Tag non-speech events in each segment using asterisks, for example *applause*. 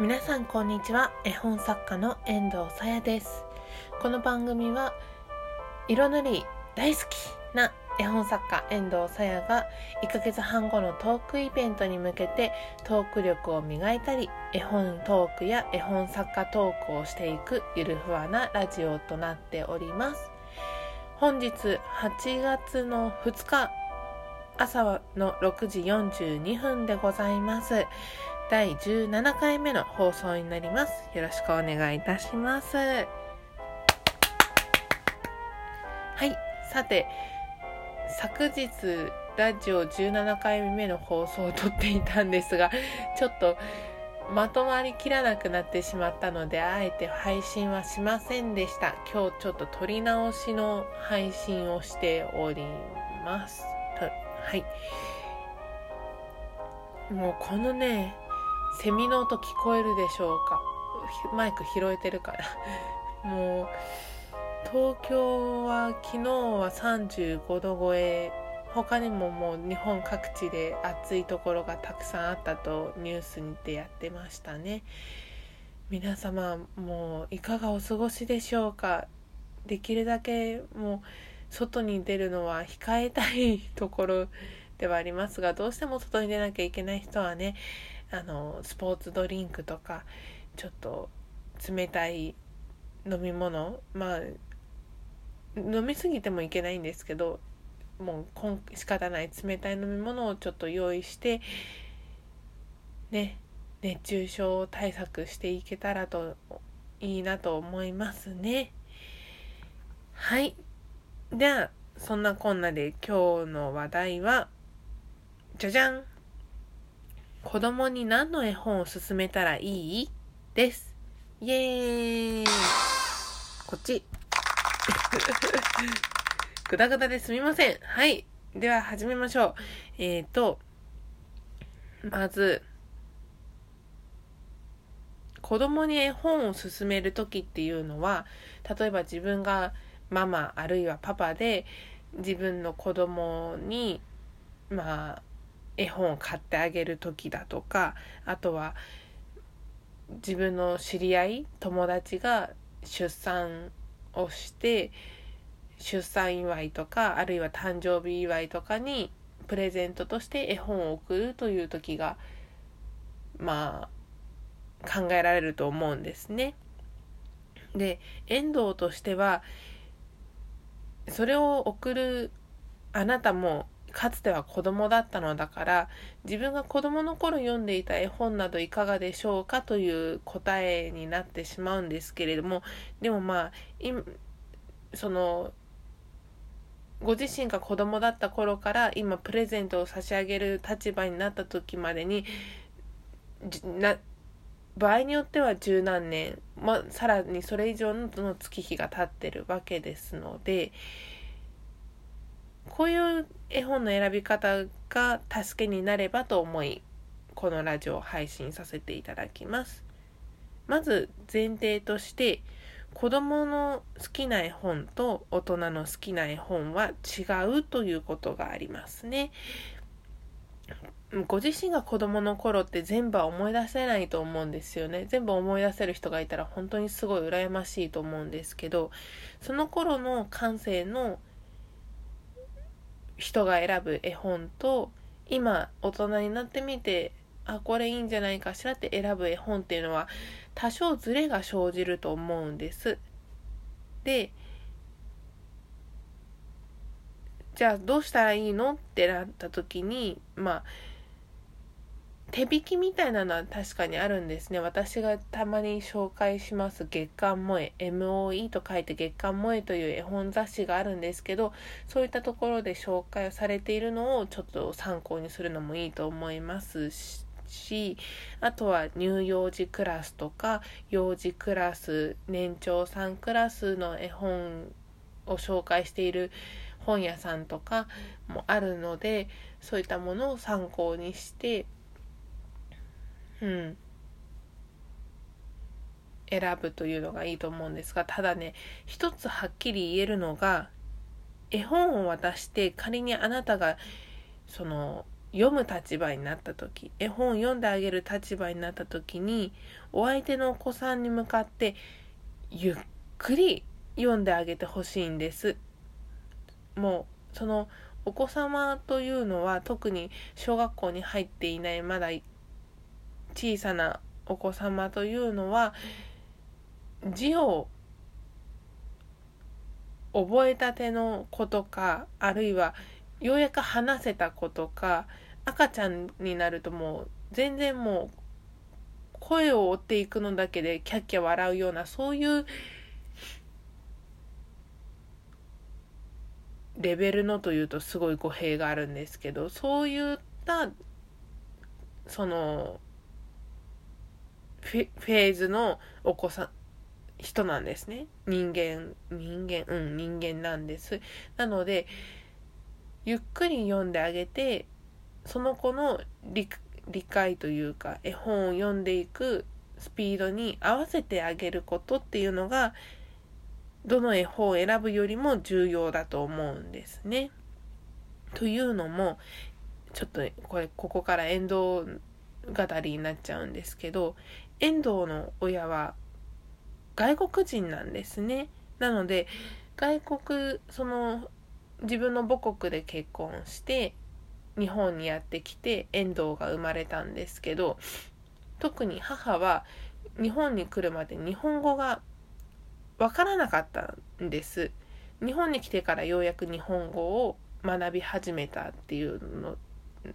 皆さんこんにちは。絵本作家の遠藤さやです。この番組は色塗り大好きな絵本作家遠藤さやが1ヶ月半後のトークイベントに向けてトーク力を磨いたり絵本トークや絵本作家トークをしていくゆるふわなラジオとなっております。本日8月の2日朝の6時42分でございます。第17回目の放送になります。よろしくお願いいたします。はい。さて昨日ラジオ17回目の放送を撮っていたんですがちょっとまとまりきらなくなってしまったのであえて配信はしませんでした。今日ちょっと撮り直しの配信をしております。はい。もうこのねセミの音聞こえるでしょうか？マイク拾えてるから。*laughs* もう東京は昨日は35度超え。他にももう日本各地で暑いところがたくさんあったとニュースにてやってましたね。皆様もういかがお過ごしでしょうか？できるだけもう外に出るのは控えたいところではありますがどうしても外に出なきゃいけない人はねあのスポーツドリンクとかちょっと冷たい飲み物まあ飲みすぎてもいけないんですけどもう仕方ない冷たい飲み物をちょっと用意してね熱中症対策していけたらといいなと思いますね。はい。ではそんなこんなで今日の話題はじゃじゃん。子供に何の絵本を勧めたらいい？ですイエーイこっちぐだぐだですみません。はい。では始めましょう。えっ、ー、と、まず、子供に絵本を勧める時っていうのは、例えば自分がママあるいはパパで自分の子供に、まあ、絵本を買ってあげる時だとか、あとは自分の知り合い、友達が出産をして出産祝いとかあるいは誕生日祝いとかにプレゼントとして絵本を送るという時がまあ考えられると思うんですね。で遠藤としてはそれを送るあなたもかつては子供だったのだから自分が子供の頃読んでいた絵本などいかがでしょうかという答えになってしまうんですけれどもでもまあそのご自身が子供だった頃から今プレゼントを差し上げる立場になった時までに場合によっては十何年、まあ、さらにそれ以上の月日が経ってるわけですのでこういう絵本の選び方が助けになればと思いこのラジオを配信させていただきます。まず前提として子供の好きな絵本と大人の好きな絵本は違うということがありますね。ご自身が子供の頃って全部は思い出せないと思うんですよね。全部思い出せる人がいたら本当にすごい羨ましいと思うんですけどその頃の感性の人が選ぶ絵本と今大人になってみてあこれいいんじゃないかしらって選ぶ絵本っていうのは多少ズレが生じると思うんです。でじゃあどうしたらいいのってなった時にまあ手引きみたいなのは確かにあるんですね。私がたまに紹介します月刊萌え、MOE と書いて月刊萌えという絵本雑誌があるんですけど、そういったところで紹介をされているのをちょっと参考にするのもいいと思いますし、あとは乳幼児クラスとか幼児クラス、年長さんクラスの絵本を紹介している本屋さんとかもあるので、そういったものを参考にしてうん。選ぶというのがいいと思うんですがただね一つはっきり言えるのが絵本を渡して仮にあなたがその読む立場になった時絵本を読んであげる立場になった時にお相手のお子さんに向かってゆっくり読んであげてほしいんです。もうそのお子様というのは特に小学校に入っていないまだ小さなお子様というのは字を覚えたての子とかあるいはようやく話せた子とか赤ちゃんになるともう全然もう声を追っていくのだけでキャッキャ笑うようなそういうレベルのというとすごい語弊があるんですけどそういったそのフェーズのお子さん人なんですね人間人間うん人間なんですなのでゆっくり読んであげてその子の理解というか絵本を読んでいくスピードに合わせてあげることっていうのがどの絵本を選ぶよりも重要だと思うんですね。というのもちょっとこれここから遠藤語りになっちゃうんですけど遠藤の親は外国人なんですね。なので外国その自分の母国で結婚して日本にやってきて遠藤が生まれたんですけど特に母は日本に来るまで日本語がわからなかったんです。日本に来てからようやく日本語を学び始めたっていうの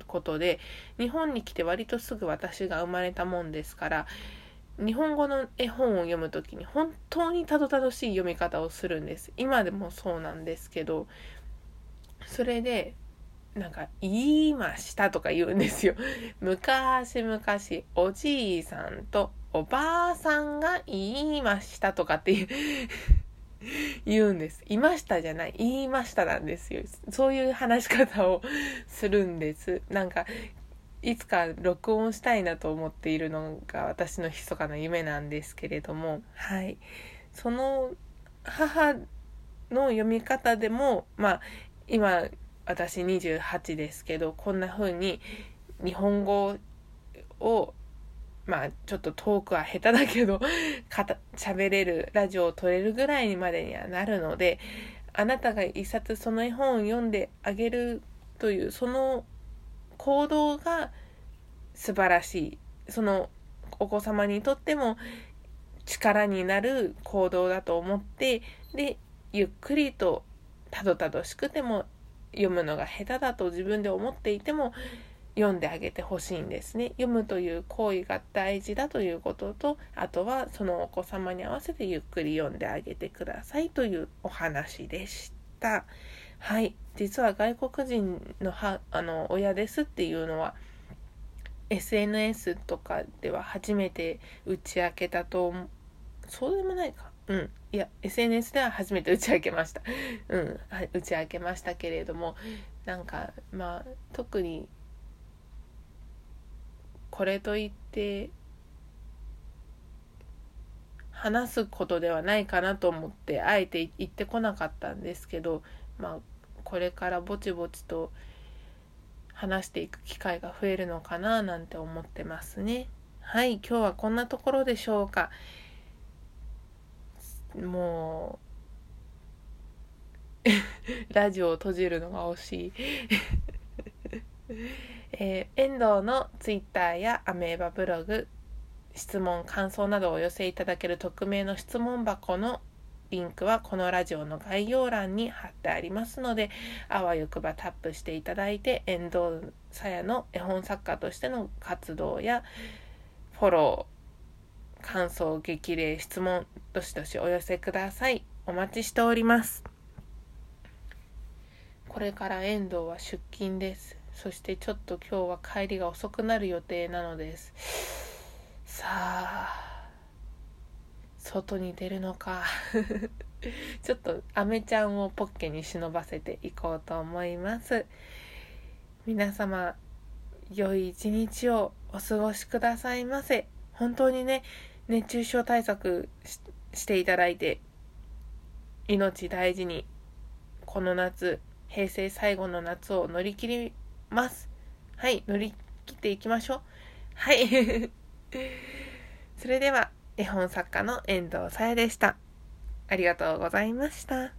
ことで日本に来て割とすぐ私が生まれたもんですから日本語の絵本を読む時に本当にたどたどしい読み方をするんです。今でもそうなんですけどそれでなんか「言いました」とか言うんですよ。*laughs* 昔々おじいさんとおばあさんが言いましたとかっていう。*laughs* 言うんです。いましたじゃない。言いましたなんですよ。そういう話し方をするんです。なんか、いつか録音したいなと思っているのが私の密かな夢なんですけれども、はい。その母の読み方でも、まあ、今、私28ですけど、こんな風に日本語をまあちょっとトークは下手だけど *laughs* 喋れるラジオを撮れるぐらいにまでにはなるのであなたが一冊その絵本を読んであげるというその行動が素晴らしい。そのお子様にとっても力になる行動だと思ってでゆっくりとたどたどしくても読むのが下手だと自分で思っていても読んであげてほしいんですね。読むという行為が大事だということと、あとはそのお子様に合わせてゆっくり読んであげてくださいというお話でした。はい。実は外国人のはあの親ですっていうのは、SNS とかでは初めて打ち明けたとそうでもないか。うん。いや、SNS では初めて打ち明けました。うん。打ち明けましたけれども、なんか、まあ、特にこれといって話すことではないかなと思ってあえて言ってこなかったんですけどまあこれからぼちぼちと話していく機会が増えるのかななんて思ってますね。はい、今日はこんなところでしょうか。もうラジオを閉じるのが惜しいえー、遠藤のツイッターやアメーバブログ質問感想などをお寄せいただける匿名の質問箱のリンクはこのラジオの概要欄に貼ってありますのであわよくばタップしていただいて遠藤さやの絵本作家としての活動やフォロー感想激励質問どしどしお寄せください。お待ちしております。これから遠藤は出勤です。そしてちょっと今日は帰りが遅くなる予定なのです。さあ外に出るのか。*laughs* ちょっとアメちゃんをポッケに忍ばせていこうと思います。皆様良い一日をお過ごしくださいませ。本当にね熱中症対策していただいて命大事にこの夏平成最後の夏を乗り切ります。はい乗り切っていきましょう。はい。*laughs* それでは絵本作家の遠藤さやでした。ありがとうございました。